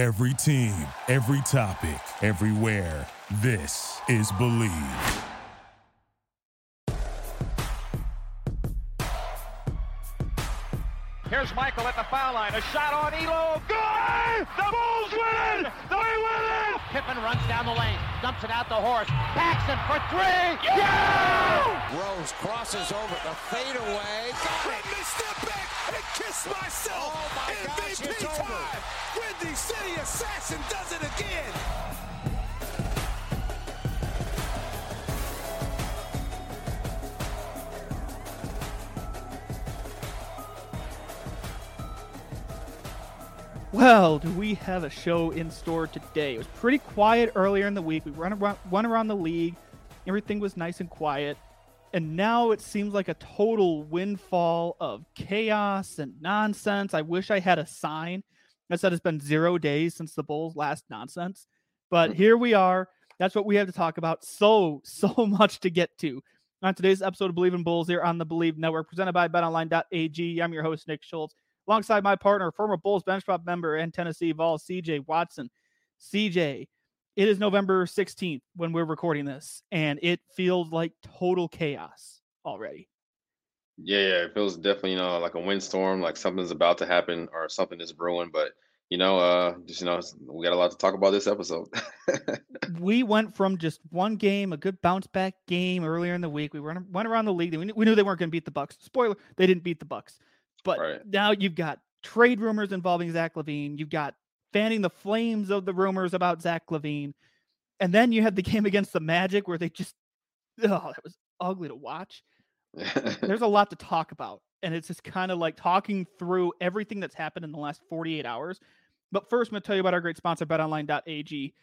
Every team, every topic, everywhere. This is Bleav. Here's Michael at the foul line. A shot on Ehlo. Good! The Bulls win it! They win it! Pippen runs down the lane, dumps it out the Horace. Paxson for three. Yeah! Rose crosses over the fadeaway. Let me step back and kiss myself. Oh my gosh, MVP it's over. time. Windy City Assassin does it again. Well, do we have a show in store today? It was pretty quiet earlier in the week. We run around, went around the league. Everything was nice and quiet. And now it seems like a total windfall of chaos and nonsense. I wish I had a sign that said it's been zero days since the Bulls' last nonsense. But mm-hmm. here we are. That's what we have to talk about. So, so much to get to. On today's episode of Bleav in Bulls here on the Bleav Network, presented by betonline.ag. I'm your host, Nick Schultz alongside my partner, former Bulls bench prop member and Tennessee Vols, CJ Watson. CJ, it is November 16th when we're recording this, and it feels like total chaos already. Yeah, yeah, it feels definitely, you know, like a windstorm, like something's about to happen or something is brewing. But you know, uh, just you know, we got a lot to talk about this episode. we went from just one game, a good bounce back game earlier in the week. We went, went around the league. We knew, we knew they weren't going to beat the Bucks. Spoiler: they didn't beat the Bucks. But Right. now you've got trade rumors involving Zach LaVine. You've got fanning the flames of the rumors about Zach LaVine. And then you had the game against the Magic where they just, oh, that was ugly to watch. There's a lot to talk about. And it's just kind of like talking through everything that's happened in the last 48 hours. But first, I'm going to tell you about our great sponsor, betonline.ag.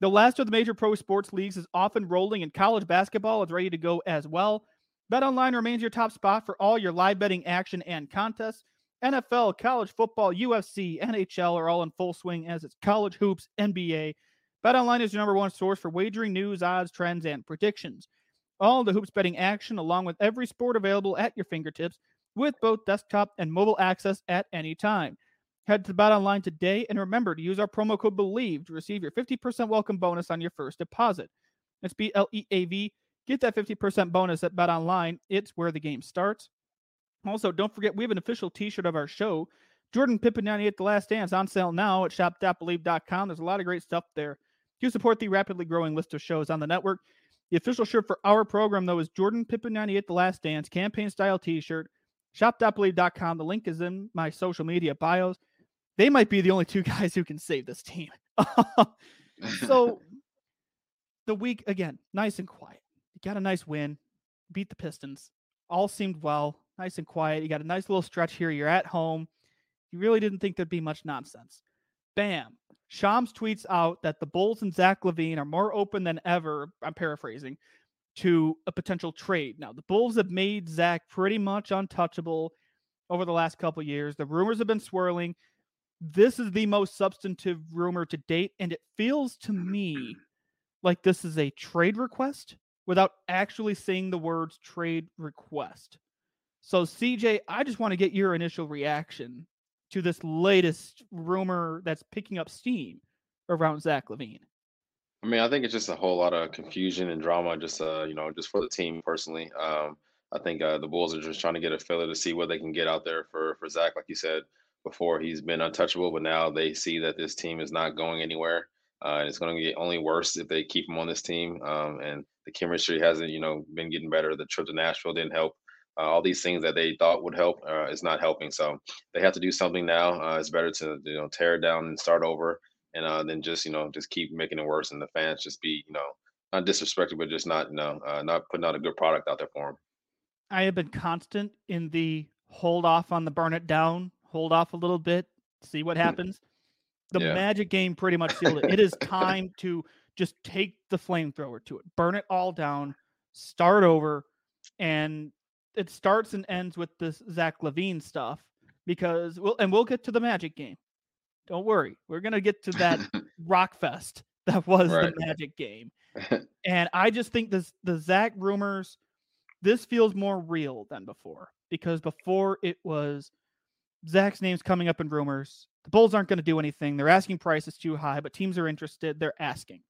The last of the major pro sports leagues is often rolling, and college basketball is ready to go as well. BetOnline remains your top spot for all your live betting action and contests. NFL, college football, UFC, NHL are all in full swing as it's college hoops, NBA. BetOnline is your number one source for wagering news, odds, trends, and predictions. All the hoops betting action, along with every sport available at your fingertips, with both desktop and mobile access at any time. Head to BetOnline today and remember to use our promo code BLEAV to receive your 50% welcome bonus on your first deposit. It's B L E A V. Get that 50% bonus at BetOnline. It's where the game starts. Also, don't forget we have an official T-shirt of our show. Jordan Pippen 98 The Last Dance on sale now at shop.bleav.com. There's a lot of great stuff there to support the rapidly growing list of shows on the network. The official shirt for our program, though, is Jordan Pippen 98 The Last Dance campaign style T-shirt. Shop.bleav.com. The link is in my social media bios. They might be the only two guys who can save this team. so the week again, nice and quiet. You got a nice win, beat the Pistons. All seemed well, nice and quiet. You got a nice little stretch here. You're at home. You really didn't think there'd be much nonsense. Bam. Shams tweets out that the Bulls and Zach LaVine are more open than ever. I'm paraphrasing to a potential trade. Now, the Bulls have made Zach pretty much untouchable over the last couple years. The rumors have been swirling. This is the most substantive rumor to date, and it feels to me like this is a trade request without actually saying the words trade request. So, CJ, I just want to get your initial reaction to this latest rumor that's picking up steam around Zach LaVine. I mean, I think it's just a whole lot of confusion and drama, just uh, you know, just for the team personally. Um, I think uh, the Bulls are just trying to get a filler to see what they can get out there for for Zach. Like you said before, he's been untouchable, but now they see that this team is not going anywhere, uh, and it's going to get only worse if they keep him on this team. Um, and the chemistry hasn't, you know, been getting better. The trip to Nashville didn't help. Uh, all these things that they thought would help uh, is not helping. So they have to do something now. Uh, it's better to you know tear it down and start over, and uh, then just you know just keep making it worse, and the fans just be you know not disrespected, but just not you know uh, not putting out a good product out there for them. I have been constant in the hold off on the burn it down, hold off a little bit, see what happens. The Yeah. Magic game pretty much sealed it. It is time to just take the flamethrower to it, burn it all down, start over, and it starts and ends with this Zach LaVine stuff because we'll and we'll get to the Magic game. Don't worry, we're gonna get to that rock fest that was Right. the Magic game. And I just think this the Zach rumors, this feels more real than before because before it was Zach's name's coming up in rumors. The Bulls aren't going to do anything. They're asking prices too high, but teams are interested. They're asking.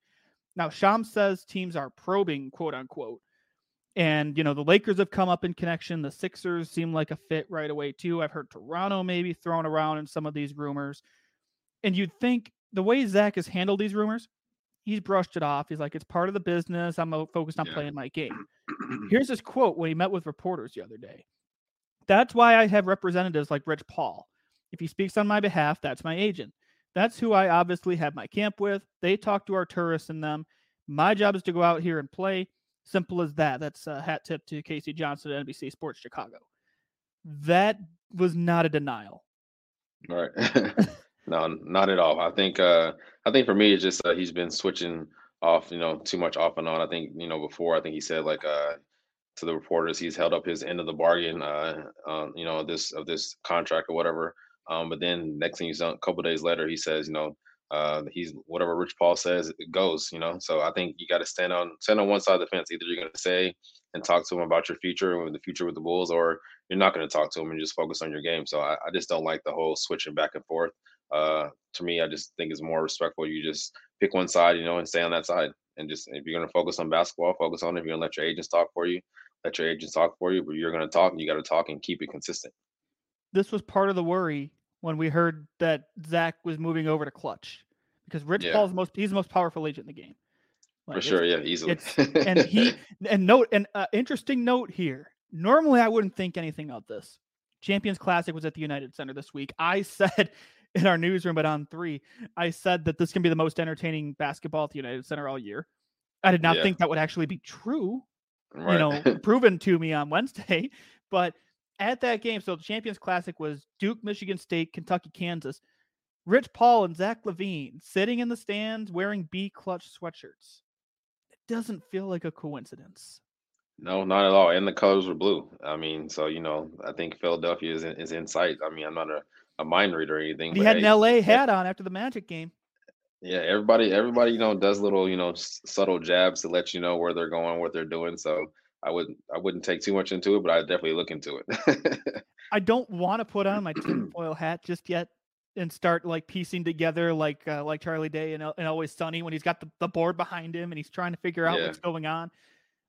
Now, Shams says teams are probing, quote unquote. And, you know, the Lakers have come up in connection. The Sixers seem like a fit right away, too. I've heard Toronto maybe thrown around in some of these rumors. And you'd think the way Zach has handled these rumors, he's brushed it off. He's like, it's part of the business. I'm focused on Yeah. playing my game. Here's his quote when he met with reporters the other day. That's why I have representatives like Rich Paul. If he speaks on my behalf, that's my agent. That's who I obviously have my camp with. They talk to our tourists and them. My job is to go out here and play. Simple as that. That's a hat tip to K.C. Johnson at NBC Sports Chicago. That was not a denial. Right. no, not at all. I think uh I think for me it's just uh, he's been switching off, you know, too much off and on. I think, you know, before I think he said like uh to the reporters he's held up his end of the bargain uh, uh you know, this of this contract or whatever. Um but then next thing you saw a couple days later he says, you know, uh he's whatever Rich Paul says it goes, you know. So I think you got to stand on stand on one side of the fence. Either you're going to say and talk to him about your future and the future with the Bulls or you're not going to talk to him and just focus on your game. So I, I just don't like the whole switching back and forth. Uh, to me, I just think it's more respectful. You just pick one side, you know, and stay on that side. And just if you're going to focus on basketball, focus on it. If you're going to let your agents talk for you, let your agents talk for you. But you're going to talk, and you got to talk and keep it consistent. This was part of the worry when we heard that Zach was moving over to Klutch because Rich Yeah. Paul's most he's the most powerful agent in the game. For Like, it's- sure, yeah, easily. and he and note an uh, interesting note here. Normally, I wouldn't think anything of this. Champions Classic was at the United Center this week. I said in our newsroom at On3, I said that this can be the most entertaining basketball at the United Center all year. I did not Yeah. think that would actually be true. right. You know, proven to me on Wednesday. But at that game, so the Champions Classic was Duke, Michigan State, Kentucky, Kansas. Rich Paul and Zach LaVine sitting in the stands wearing B Klutch sweatshirts. It doesn't feel like a coincidence. No, not at all. And the colors were blue. I mean, so you know, I think Philadelphia is in, is in sight. I mean, I'm not a, a mind reader or anything. He had hey, an LA eh hat on after the Magic game. Yeah, everybody, everybody, you know, does little, you know, subtle jabs to let you know where they're going, what they're doing. So I wouldn't, I wouldn't take too much into it, but I definitely look into it. I don't want to put on my tinfoil hat just yet and start like piecing together like uh, like Charlie Day and, and Always Sunny when he's got the, the board behind him and he's trying to figure out Yeah. what's going on.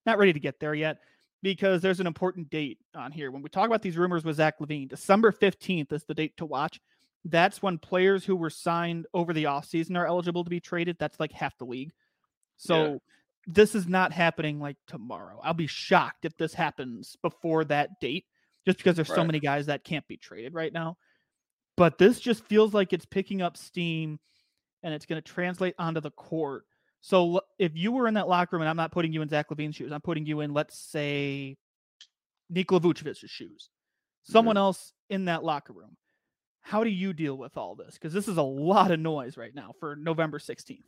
Not ready to get there yet because there's an important date on here. When we talk about these rumors with Zach LaVine, December 15th is the date to watch. That's when players who were signed over the offseason are eligible to be traded. That's like half the league. So this is not happening like tomorrow. I'll be shocked if this happens before that date, just because there's so many guys that can't be traded right now. But this just feels like it's picking up steam and it's going to translate onto the court. So if you were in that locker room, and I'm not putting you in Zach LaVine's shoes, I'm putting you in, let's say, Nikola Vucevic's shoes, someone mm-hmm. else in that locker room. How do you deal with all this? Because this is a lot of noise right now for November 16th.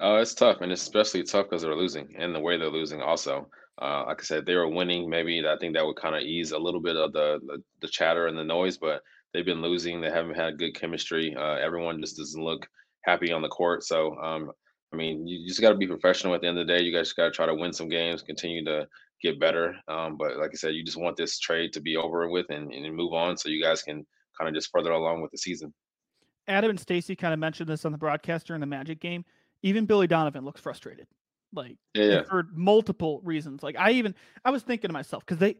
Oh, it's tough, and it's especially tough because they're losing, and the way they're losing also. Uh, like I said, they were winning. Maybe I think that would kind of ease a little bit of the, the the chatter and the noise, but they've been losing. They haven't had good chemistry. Uh, everyone just doesn't look happy on the court. So, um, I mean, you just got to be professional at the end of the day. You guys got to try to win some games, continue to get better. Um, but like I said, you just want this trade to be over with and, and move on, so you guys can kind of just further along with the season. Adam and Stacey kind of mentioned this on the broadcast during the Magic game. Even Billy Donovan looks frustrated, like Yeah, yeah. for multiple reasons. Like I even I was thinking to myself because they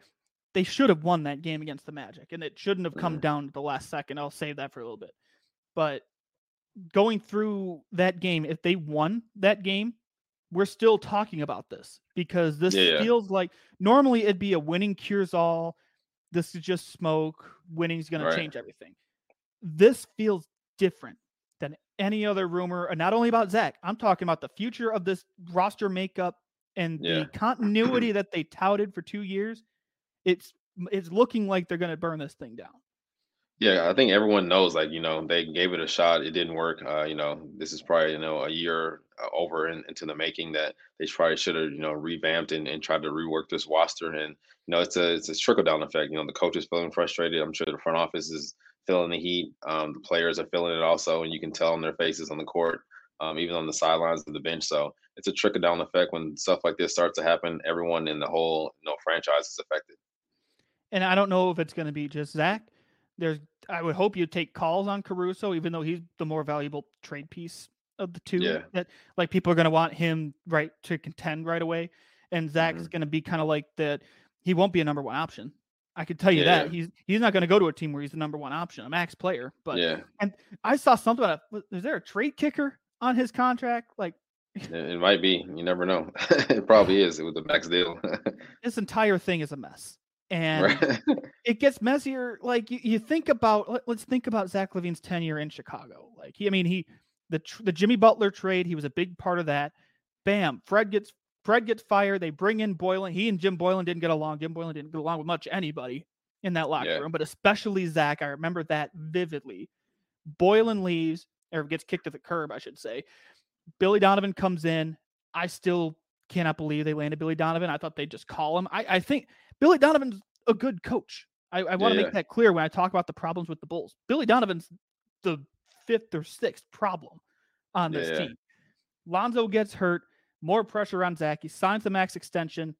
they should have won that game against the Magic, and it shouldn't have come Mhm. down to the last second. I'll save that for a little bit. But going through that game, if they won that game, we're still talking about this because this yeah. feels like normally it'd be a winning cures all. This is just smoke. Winning's going Right. to change everything. This feels different than any other rumor, and not only about Zach. I'm talking about the future of this roster makeup and Yeah. the continuity that they touted for two years. It's it's looking like they're going to burn this thing down. Yeah, I think everyone knows, like, you know, they gave it a shot. It didn't work. Uh, you know, this is probably, you know, a year uh, over in, into the making that they probably should have, you know, revamped and, and tried to rework this roster. And, you know, it's a, it's a trickle down effect. You know, the coach is feeling frustrated. I'm sure the front office is feeling the heat. Um, the players are feeling it also. And you can tell on their faces on the court, um, even on the sidelines of the bench. So it's a trickle down effect when stuff like this starts to happen. Everyone in the whole, you know, franchise is affected. And I don't know if it's going to be just Zach. There's I would hope you take calls on Caruso, even though he's the more valuable trade piece of the two. Yeah. That like people are going to want him right to contend right away, and Zach's Mhm. going to be kind of like that. He won't be a number one option. I can tell you Yeah, that he's he's not going to go to a team where he's the number one option, a max player. But yeah, and I saw something about is there a trade kicker on his contract? Like it, it might be. You never know. it probably is with the max deal. this entire thing is a mess, and right. it gets messier. Like you, you think about, let, us think about Zach LaVine's tenure in Chicago. Like he, I mean, he, the the Jimmy Butler trade, he was a big part of that. Bam, Fred gets Fred gets fired. They bring in Boylen. He and Jim Boylen didn't get along. Jim Boylen didn't get along with much anybody in that locker Yeah. room, but especially Zach. I remember that vividly. Boylen leaves or gets kicked to the curb, I should say. Billy Donovan comes in. I still cannot believe they landed Billy Donovan. I thought they'd just call him. I, I think Billy Donovan's a good coach. I, I want to Yeah. make that clear when I talk about the problems with the Bulls. Billy Donovan's the fifth or sixth problem on this Yeah. team. Lonzo gets hurt, more pressure on Zach. He signs the max extension.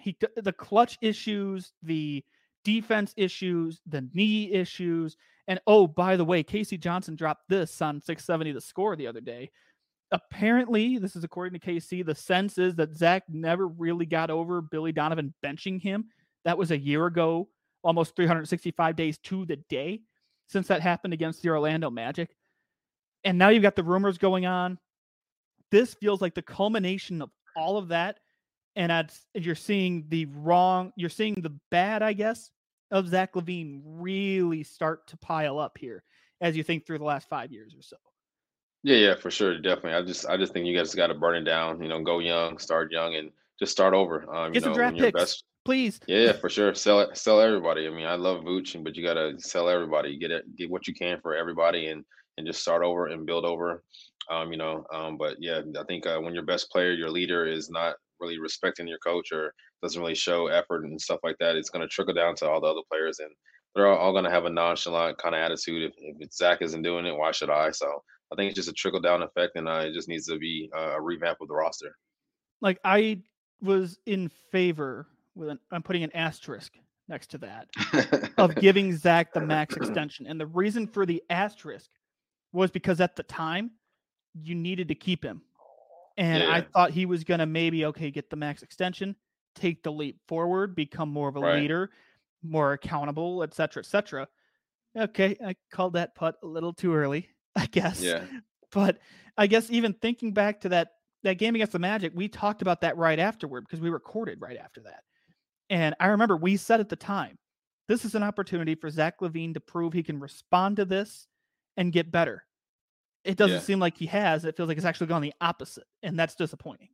He the clutch issues, the defense issues, the knee issues, and oh, by the way, K.C. Johnson dropped this on 670 the score the other day. Apparently, this is according to KC, the sense is that Zach never really got over Billy Donovan benching him. That was a year ago, almost 365 days to the day since that happened against the Orlando Magic. And now you've got the rumors going on. This feels like the culmination of all of that. And you're seeing the wrong, you're seeing the bad, I guess, of Zach LaVine really start to pile up here as you think through the last five years or so. Yeah, yeah, for sure, definitely. I just, I just think you guys got to burn it down. You know, go young, start young, and just start over. Um, Get you some know, draft picks. best. Please. Yeah, yeah, for sure. Sell it, sell everybody. I mean, I love Vooch, but you gotta sell everybody. Get it, get what you can for everybody, and and just start over and build over. Um, you know, um, but yeah, I think uh, when your best player, your leader, is not really respecting your coach or doesn't really show effort and stuff like that, it's gonna trickle down to all the other players, and they're all, all gonna have a nonchalant kind of attitude. If, if Zach isn't doing it, why should I? So I think it's just a trickle down effect, and uh, it just needs to be uh, a revamp of the roster. Like I was in favor with an, I'm putting an asterisk next to that of giving Zach the max extension. And the reason for the asterisk was because at the time you needed to keep him. And I thought he was going to maybe, okay, get the max extension, take the leap forward, become more of a Right. leader, more accountable, et cetera, et cetera. Okay. I called that putt a little too early, I guess. yeah, But I guess even thinking back to that that game against the Magic, we talked about that right afterward because we recorded right after that. And I remember we said at the time, this is an opportunity for Zach LaVine to prove he can respond to this and get better. It doesn't Yeah. seem like he has. It feels like it's actually gone the opposite, and that's disappointing.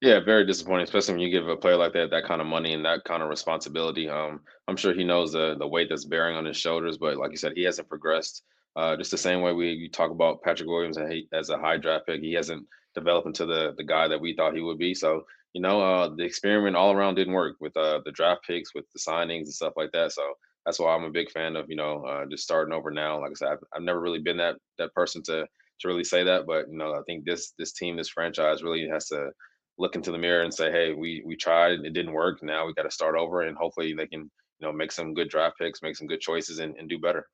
Yeah, very disappointing, especially when you give a player like that that kind of money and that kind of responsibility. Um, I'm sure he knows the the weight that's bearing on his shoulders, but like you said, he hasn't progressed. Uh, just the same way we you talk about Patrick Williams and he, as a high draft pick, he hasn't developed into the the guy that we thought he would be. So you know, uh, the experiment all around didn't work with uh, the draft picks, with the signings and stuff like that. So that's why I'm a big fan of you know uh, just starting over now. Like I said, I've, I've never really been that that person to to really say that, but you know, I think this this team, this franchise, really has to look into the mirror and say, hey, we we tried, it didn't work. Now we got to start over, and hopefully they can you know make some good draft picks, make some good choices, and, and do better.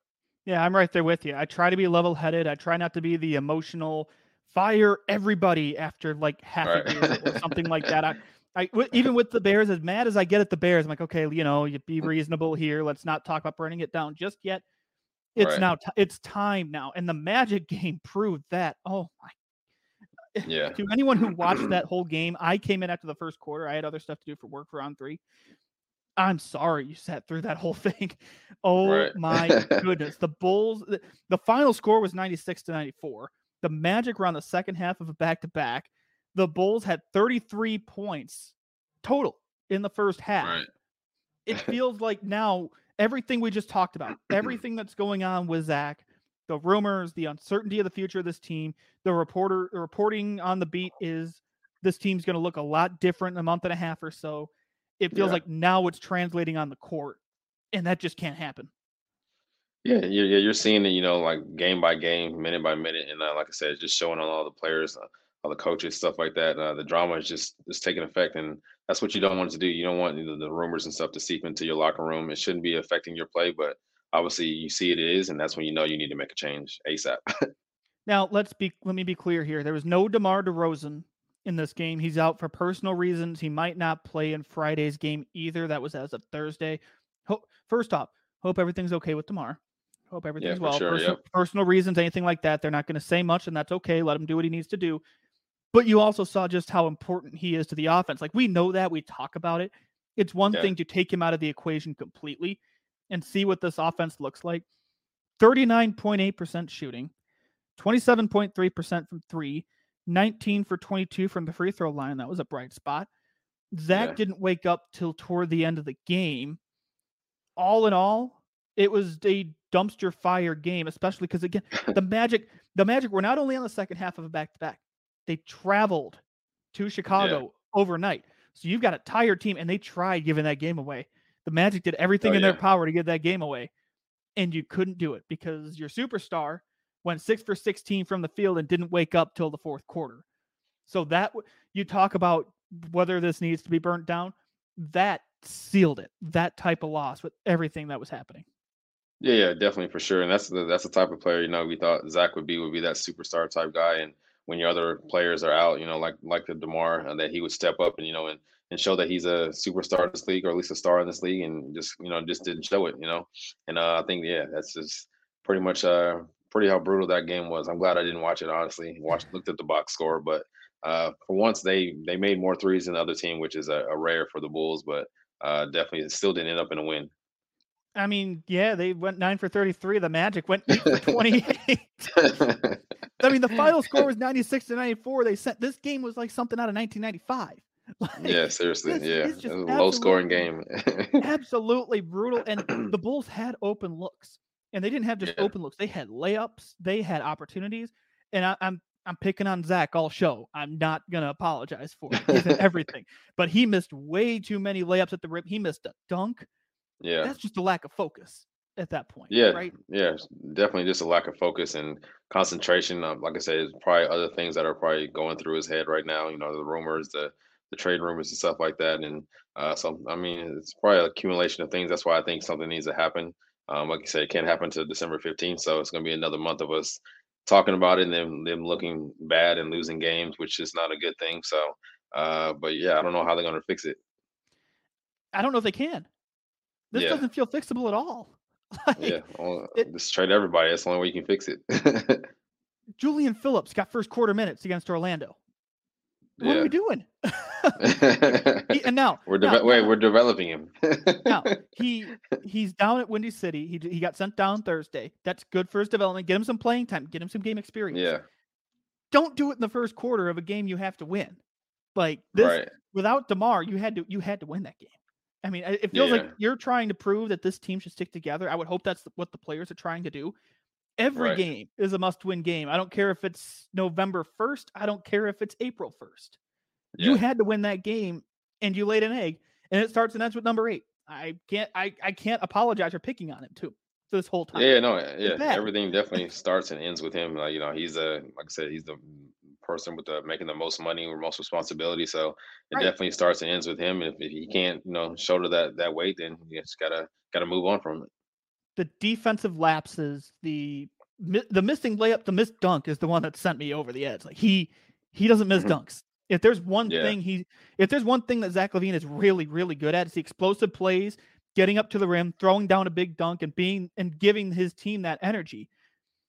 Yeah, I'm right there with you. I try to be level headed. I try not to be the emotional fire everybody after like half a year or something like that. I, I w- even with the Bears, as mad as I get at the Bears, I'm like, okay, you know, you be mm. reasonable here. Let's not talk about burning it down just yet. It's Right. now, t- it's time now, and the Magic game proved that. Oh my! Yeah. To anyone who watched that whole game, I came in after the first quarter. I had other stuff to do for work for round three. I'm sorry you sat through that whole thing. Oh Right. my goodness. The Bulls, the, the final score was 96 to 94. The Magic were on the second half of a back to back. The Bulls had 33 points total in the first half. Right. It feels like now everything we just talked about, everything that's going on with Zach, the rumors, the uncertainty of the future of this team, the reporter the reporting on the beat is this team's going to look a lot different in a month and a half or so. It feels Yeah. like now it's translating on the court, and that just can't happen. Yeah, you're, yeah, you're seeing it, you know, like game by game, minute by minute, and uh, like I said, just showing on all the players, uh, all the coaches, stuff like that. Uh, the drama is just just taking effect, and that's what you don't want to do. You don't want the, the rumors and stuff to seep into your locker room. It shouldn't be affecting your play, but obviously you see it is, and that's when you know you need to make a change ASAP. Now let's be let me be clear here. There was no DeMar DeRozan in this game. He's out for personal reasons. He might not play in Friday's game either. That was as of Thursday. Ho- First off, hope everything's okay with DeMar. Hope everything's for well. sure, personal reasons, anything like that, they're not going to say much, and that's okay. Let him do what he needs to do. But you also saw just how important he is to the offense. Like we know that we talk about it. It's one Yeah. thing to take him out of the equation completely and see what this offense looks like. 39.8% shooting, 27.3% from three, 19 for 22 from the free throw line. That was a bright spot. Zach Yeah. didn't wake up till toward the end of the game. All in all, it was a dumpster fire game, especially because again, the Magic, the Magic were not only on the second half of a back to back, they traveled to Chicago overnight. So you've got a tired team, and they tried giving that game away. The Magic did everything Oh, in their power to give that game away, and you couldn't do it because your superstar went six for 16 from the field and didn't wake up till the fourth quarter. So that you talk about whether this needs to be burnt down, that sealed it. That type of loss with everything that was happening. Yeah, yeah, definitely for sure. And that's the that's the type of player, you know, we thought Zach would be would be that superstar type guy. And when your other players are out, you know, like like the Demar, uh, that he would step up and you know and and show that he's a superstar in this league or at least a star in this league, and just you know just didn't show it, you know. And uh, I think yeah, that's just pretty much uh pretty how brutal that game was. I'm glad I didn't watch it honestly. Watched looked at the box score, but uh for once they they made more threes than the other team, which is a, a rare for the Bulls, but uh definitely it still didn't end up in a win. I mean, yeah, they went nine for 33. The Magic went eight for 28. I mean, the final score was 96 to 94. They sent this game was like something out of 1995. Like, yeah, seriously, this yeah, is it just was a low scoring game. absolutely brutal. And the Bulls had open looks, and they didn't have just Yeah. open looks. They had layups. They had opportunities. And I, I'm I'm picking on Zach all show. I'm not gonna apologize for it. Everything, but he missed way too many layups at the rim. He missed a dunk. yeah, That's just a lack of focus at that point. Yeah, Right. yeah, definitely just a lack of focus and concentration. Um, like I said, probably other things that are probably going through his head right now. You know, the rumors, the the trade rumors and stuff like that. And uh, so, I mean, it's probably an accumulation of things. That's why I think something needs to happen. Um, like you said, it can't happen to December 15th, so it's going to be another month of us talking about it and then them looking bad and losing games, which is not a good thing. So, uh, but yeah, I don't know how they're going to fix it. I don't know if they can. This Yeah. doesn't feel fixable at all. Like, Yeah, well, it- just trade everybody. That's the only way you can fix it. Julian Phillips got first quarter minutes against Orlando. What are Yeah. we doing? He- and now, We're now- wait, we're developing him. now he he's down at Windy City. He he got sent down Thursday. That's good for his development. Get him some playing time. Get him some game experience. yeah, Don't do it in the first quarter of a game you have to win. Like this right. without Demar, you had to you had to win that game. I mean, it feels like you're trying to prove that this team should stick together. I would hope that's what the players are trying to do. Every Right. game is a must-win game. I don't care if it's November 1st. I don't care if it's April 1st. You had to win that game and you laid an egg and it starts and ends with number 8. I can't I I can't apologize for picking on him too this whole time. Yeah, no, yeah. Everything definitely starts and ends with him. Like you know, he's a like I said, he's the person with the making the most money or most responsibility. So it Right. definitely starts and ends with him. And if, if he can't, you know, shoulder that that weight, then you just gotta gotta move on from it. the defensive lapses, the the missing layup, the missed dunk is the one that sent me over the edge. Like he he doesn't miss Mhm. dunks. If there's one Yeah. thing he if there's one thing that Zach LaVine is really really good at, it's the explosive plays, getting up to the rim, throwing down a big dunk, and being and giving his team that energy.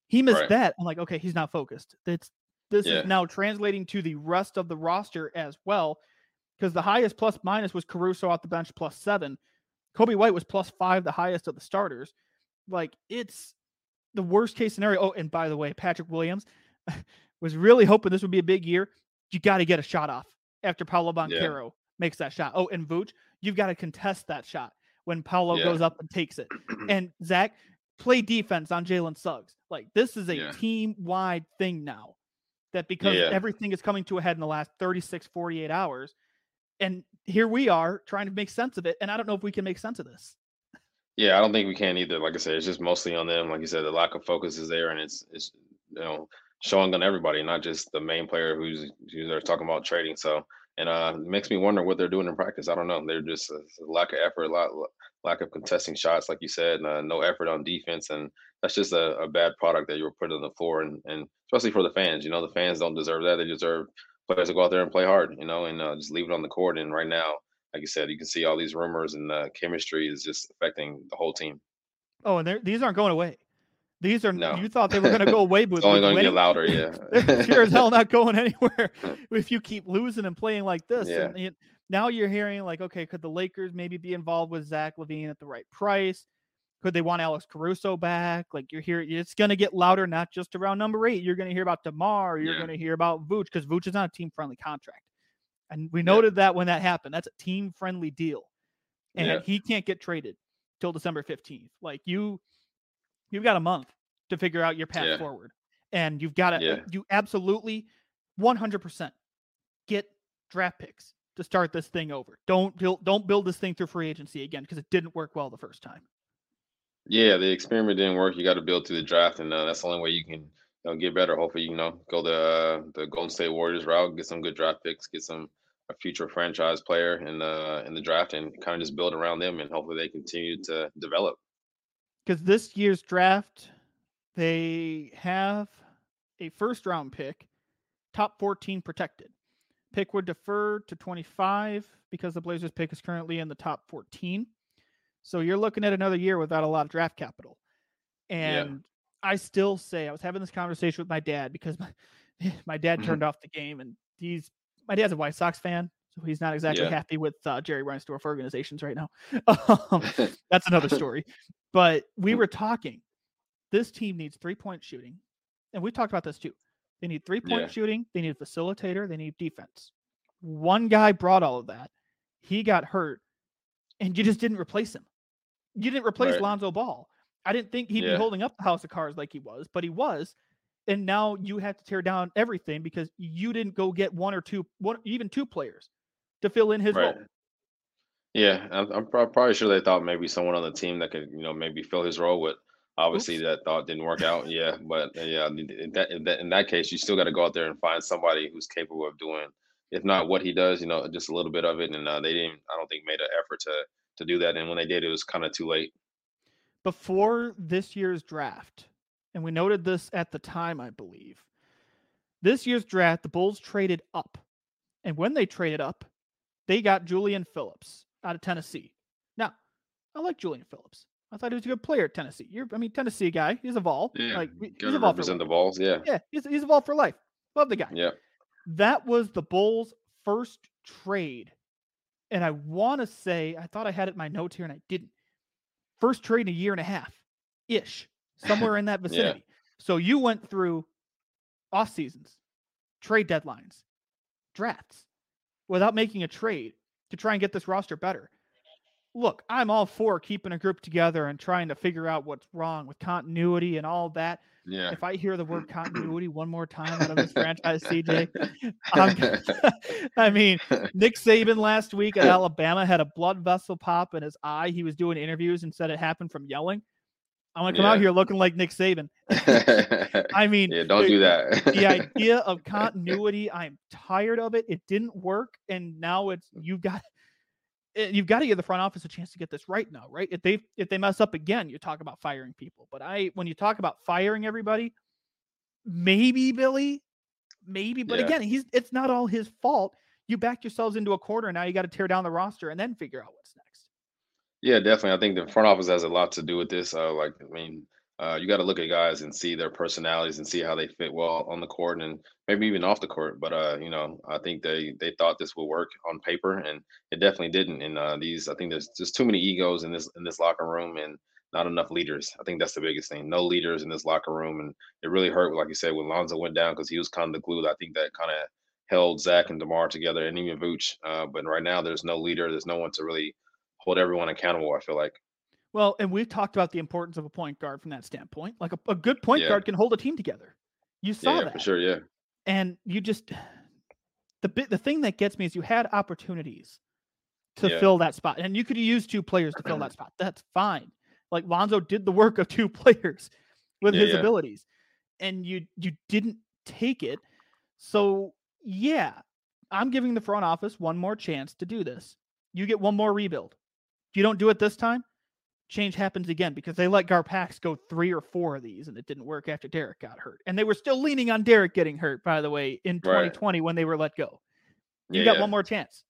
He missed Right. that. I'm like, okay, he's not focused. It's this Yeah. is now translating to the rest of the roster as well, because the highest plus minus was Caruso off the bench plus seven. Coby White was plus five, the highest of the starters. Like it's the worst case scenario. Oh, and by the way, Patrick Williams was really hoping this would be a big year. You got to get a shot off after Paolo Banchero makes that shot. Oh, and Vooch, you've got to contest that shot when Paolo Yeah. goes up and takes it. And Zach, play defense on Jalen Suggs. Like this is a Yeah. team wide thing now. That because Yeah. everything is coming to a head in the last 36, 48 hours. And here we are trying to make sense of it. And I don't know if we can make sense of this. Yeah, I don't think we can either. Like I said, it's just mostly on them. Like you said, the lack of focus is there, and it's it's you know showing on everybody, not just the main player who's who they're talking about trading. So and uh, it makes me wonder what they're doing in practice. I don't know. They're just a lack of effort, a lot lack of contesting shots, like you said, uh, no effort on defense, and that's just a, a, bad product that you were putting on the floor, and, and especially for the fans. You know, the fans don't deserve that. They deserve players to go out there and play hard. You know, and uh, just leave it on the court. And right now, like you said, you can see all these rumors, and the chemistry is just affecting the whole team. Oh, and these aren't going away. These are no. you thought they were going to go away, but it's only going to get louder. Yeah, sure as hell not going anywhere if you keep losing and playing like this. Yeah. And, now you're hearing like, okay, could the Lakers maybe be involved with Zach LaVine at the right price? Could they want Alex Caruso back? Like you're hearing, it's going to get louder, not just around number eight. You're going to hear about Demar. You're yeah. going to hear about Vooch because Vooch is not a team friendly contract, and we noted yeah. that when that happened. That's a team friendly deal, and yeah. he can't get traded till December fifteenth. Like you, you've got a month to figure out your path forward, and you've got to you absolutely, one hundred percent get draft picks to start this thing over. Don't build don't build this thing through free agency again because it didn't work well the first time. Yeah, the experiment didn't work. You got to build through the draft, and uh, that's the only way you can you know, get better. Hopefully, you know, go the uh, the Golden State Warriors route, get some good draft picks, get some a future franchise player in the in the draft, and kind of just build around them, and hopefully they continue to develop. Because this year's draft, they have a first round pick, top fourteen protected. Pick would defer to 25 because the Blazers pick is currently in the top 14. So you're looking at another year without a lot of draft capital. And yeah. I still say I was having this conversation with my dad because my, my dad mm-hmm. turned off the game and he's my dad's a White Sox fan, so he's not exactly yeah. happy with uh, Jerry Reinsdorf organizations right now. Um, that's another story. But we were talking. This team needs three point shooting, and we talked about this too. They need three point yeah. shooting. They need a facilitator. They need defense. One guy brought all of that. He got hurt, and you just didn't replace him. You didn't replace right. Lonzo Ball. I didn't think he'd yeah. be holding up the house of cards like he was, but he was. And now you have to tear down everything because you didn't go get one or two, one even two players to fill in his right. role. Yeah, I'm, I'm probably sure they thought maybe someone on the team that could, you know, maybe fill his role with Obviously, Oops. that thought didn't work out. Yeah, but uh, yeah, in that, in that in that case, you still got to go out there and find somebody who's capable of doing, if not what he does, you know, just a little bit of it. And uh, they didn't, I don't think, made an effort to to do that. And when they did, it was kind of too late. Before this year's draft, and we noted this at the time, I believe. This year's draft, the Bulls traded up, and when they traded up, they got Julian Phillips out of Tennessee. Now, I like Julian Phillips. I thought he was a good player at Tennessee. You're, I mean, Tennessee guy. He's a Vol. Yeah, like he's a Vol represent the Vols. Yeah, yeah. He's he's a Vol for life. Love the guy. Yeah. That was the Bulls' first trade, and I want to say I thought I had it in my notes here, and I didn't. First trade in a year and a half, ish, somewhere in that vicinity. yeah. So you went through off seasons, trade deadlines, drafts, without making a trade to try and get this roster better look, I'm all for keeping a group together and trying to figure out what's wrong with continuity and all that. Yeah. If I hear the word continuity one more time out of this franchise, CJ, I'm, I mean, Nick Saban last week at Alabama had a blood vessel pop in his eye. He was doing interviews and said it happened from yelling. I'm gonna come yeah. out here looking like Nick Saban. I mean, yeah, don't the, do that. the idea of continuity, I'm tired of it. It didn't work, and now it's you've got Eh, you've got to give the front office a chance to get this right now, right? If they if they mess up again, you talk about firing people. But I when you talk about firing everybody, maybe Billy, maybe, but yeah. again, he's it's not all his fault. You backed yourselves into a corner. Now you got to tear down the roster and then figure out what's next. Yeah, definitely. I think the front office has a lot to do with this. Uh, like, I mean, uh, you got to look at guys and see their personalities and see how they fit well on the court and maybe even off the court. But uh, you know, I think they they thought this would work on paper, and it definitely didn't. And uh, these, I think there's just too many egos in this in this locker room, and not enough leaders. I think that's the biggest thing. No leaders in this locker room, and it really hurt, like you said, when Lonzo went down because he was kind of the glue. I think that kind of held Zach and Demar together, and even Vooch. Uh, but right now, there's no leader. There's no one to really hold everyone accountable. I feel like. Well, and we've talked about the importance of a point guard from that standpoint. Like a, a good point yeah. guard can hold a team together. You saw yeah, that for sure. Yeah. And you just the bit the thing that gets me is you had opportunities to yeah. fill that spot, and you could use two players to fill that spot. That's fine. Like Lonzo did the work of two players with his abilities, and you you didn't take it. So yeah, I'm giving the front office one more chance to do this. You get one more rebuild. If you don't do it this time, change happens again because they let Garpax go three or four of these and it didn't work after Derek got hurt. And they were still leaning on Derek getting hurt, by the way, in 2020 right. when they were let go. You yeah, got yeah. one more chance.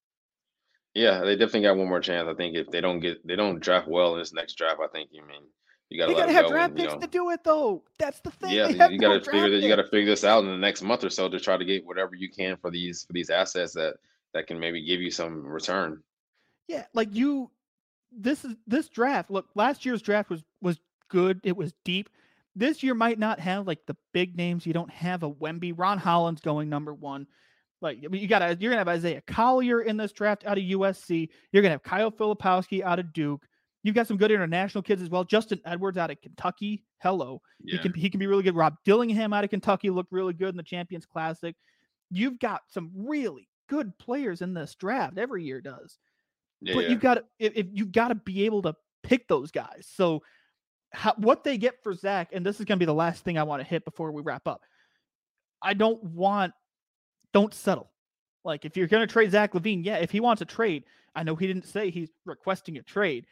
Yeah, they definitely got one more chance. I think if they don't get they don't draft well in this next draft, I think you mean you gotta, gotta have draft and, picks know, to do it though. That's the thing. Yeah, you, you gotta figure that you gotta figure this out in the next month or so to try to get whatever you can for these for these assets that that can maybe give you some return. Yeah, like you this is this draft. Look, last year's draft was was good. It was deep. This year might not have like the big names. You don't have a Wemby. Ron Holland's going number one. Like you got to you're gonna have Isaiah Collier in this draft out of USC. You're gonna have Kyle Filipowski out of Duke. You've got some good international kids as well. Justin Edwards out of Kentucky. Hello, yeah. he can he can be really good. Rob Dillingham out of Kentucky looked really good in the Champions Classic. You've got some really good players in this draft. Every year does. Yeah, but you got if, if you got to be able to pick those guys. So how, what they get for Zach, and this is going to be the last thing I want to hit before we wrap up. I don't want, don't settle. Like if you're going to trade Zach LaVine, yeah, if he wants a trade, I know he didn't say he's requesting a trade.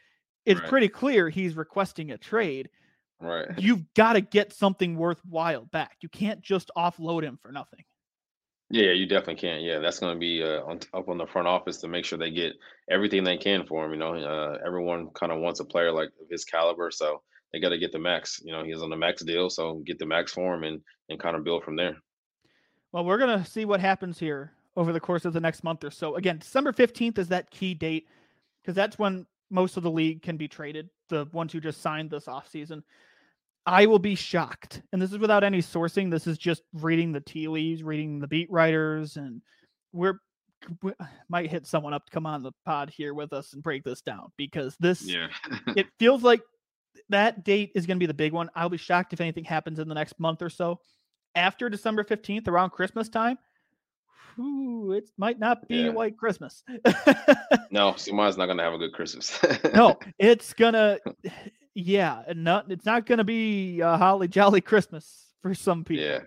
It's right. pretty clear he's requesting a trade. Right. You've got to get something worthwhile back. You can't just offload him for nothing. Yeah, you definitely can't. Yeah, that's going to be uh, on, up on the front office to make sure they get everything they can for him. You know, uh, everyone kind of wants a player like his caliber, so they got to get the max. You know, he's on the max deal, so get the max for him and and kind of build from there. Well, we're gonna see what happens here over the course of the next month or so. Again, December fifteenth is that key date because that's when most of the league can be traded. The ones who just signed this offseason. I will be shocked. And this is without any sourcing. This is just reading the tea leaves, reading the beat writers, and we're we might hit someone up to come on the pod here with us and break this down because this yeah it feels like that date is going to be the big one. I'll be shocked if anything happens in the next month or so. After December 15th, around Christmas time, whew, it might not be yeah. white Christmas. no, Suma's not going to have a good Christmas. no, it's going to yeah, and not it's not going to be a holly jolly Christmas for some people. Yeah,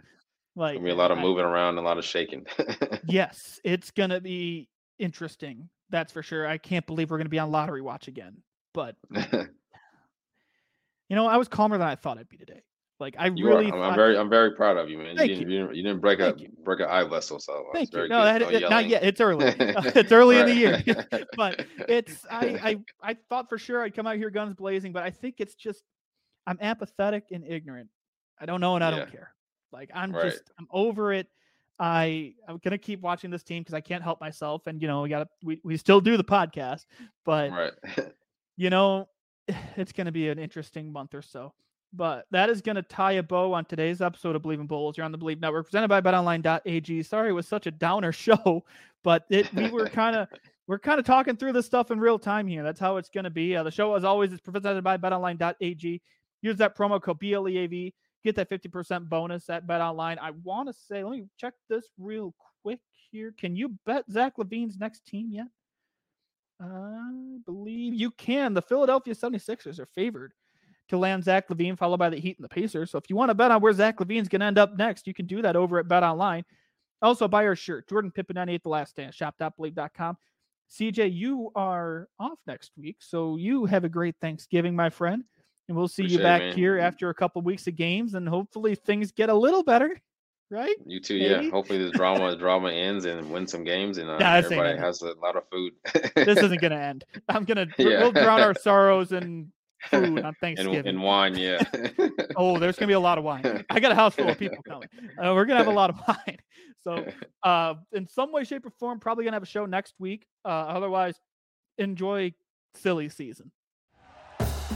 like gonna be a lot of I, moving around, a lot of shaking. yes, it's going to be interesting. That's for sure. I can't believe we're going to be on lottery watch again. But you know, I was calmer than I thought I'd be today. Like I you really, are. I'm, very, I'm very proud of you, man. Thank you, didn't, you. you didn't, break a you. break an eye vessel, so thank you. No, that, no not yet. It's early. it's early in the year, but it's. I, I, I thought for sure I'd come out here guns blazing, but I think it's just I'm apathetic and ignorant. I don't know and I yeah. don't care. Like I'm right. just I'm over it. I I'm gonna keep watching this team because I can't help myself, and you know we got we we still do the podcast, but right. you know it's gonna be an interesting month or so. But that is going to tie a bow on today's episode of Bleav in Bulls. You're on the Bleav Network, presented by BetOnline.ag. Sorry, it was such a downer show, but it we were kind of we're kind of talking through this stuff in real time here. That's how it's going to be. Uh, the show, as always, is presented by BetOnline.ag. Use that promo code BLEAV. Get that 50% bonus at BetOnline. I want to say, let me check this real quick here. Can you bet Zach LaVine's next team yet? I believe you can. The Philadelphia 76ers are favored to land Zach LaVine, followed by the Heat and the Pacers. So if you want to bet on where Zach LaVine's going to end up next, you can do that over at Bet Online. Also, buy our shirt, Jordan Pippen 98 The Last Stand, shop.bleav.com. CJ, you are off next week, so you have a great Thanksgiving, my friend. And we'll see Appreciate you back it, here after a couple of weeks of games, and hopefully things get a little better, right? You too, Maybe? yeah. Hopefully this drama drama ends and win some games, and uh, nah, everybody has a lot of food. this isn't gonna end. I'm gonna yeah. we'll drown our sorrows and food on Thanksgiving. and, and wine, yeah. oh, there's gonna be a lot of wine. I got a house full of people coming. Uh, we're gonna have a lot of wine. So, uh, in some way, shape, or form, probably gonna have a show next week. Uh, otherwise, enjoy silly season.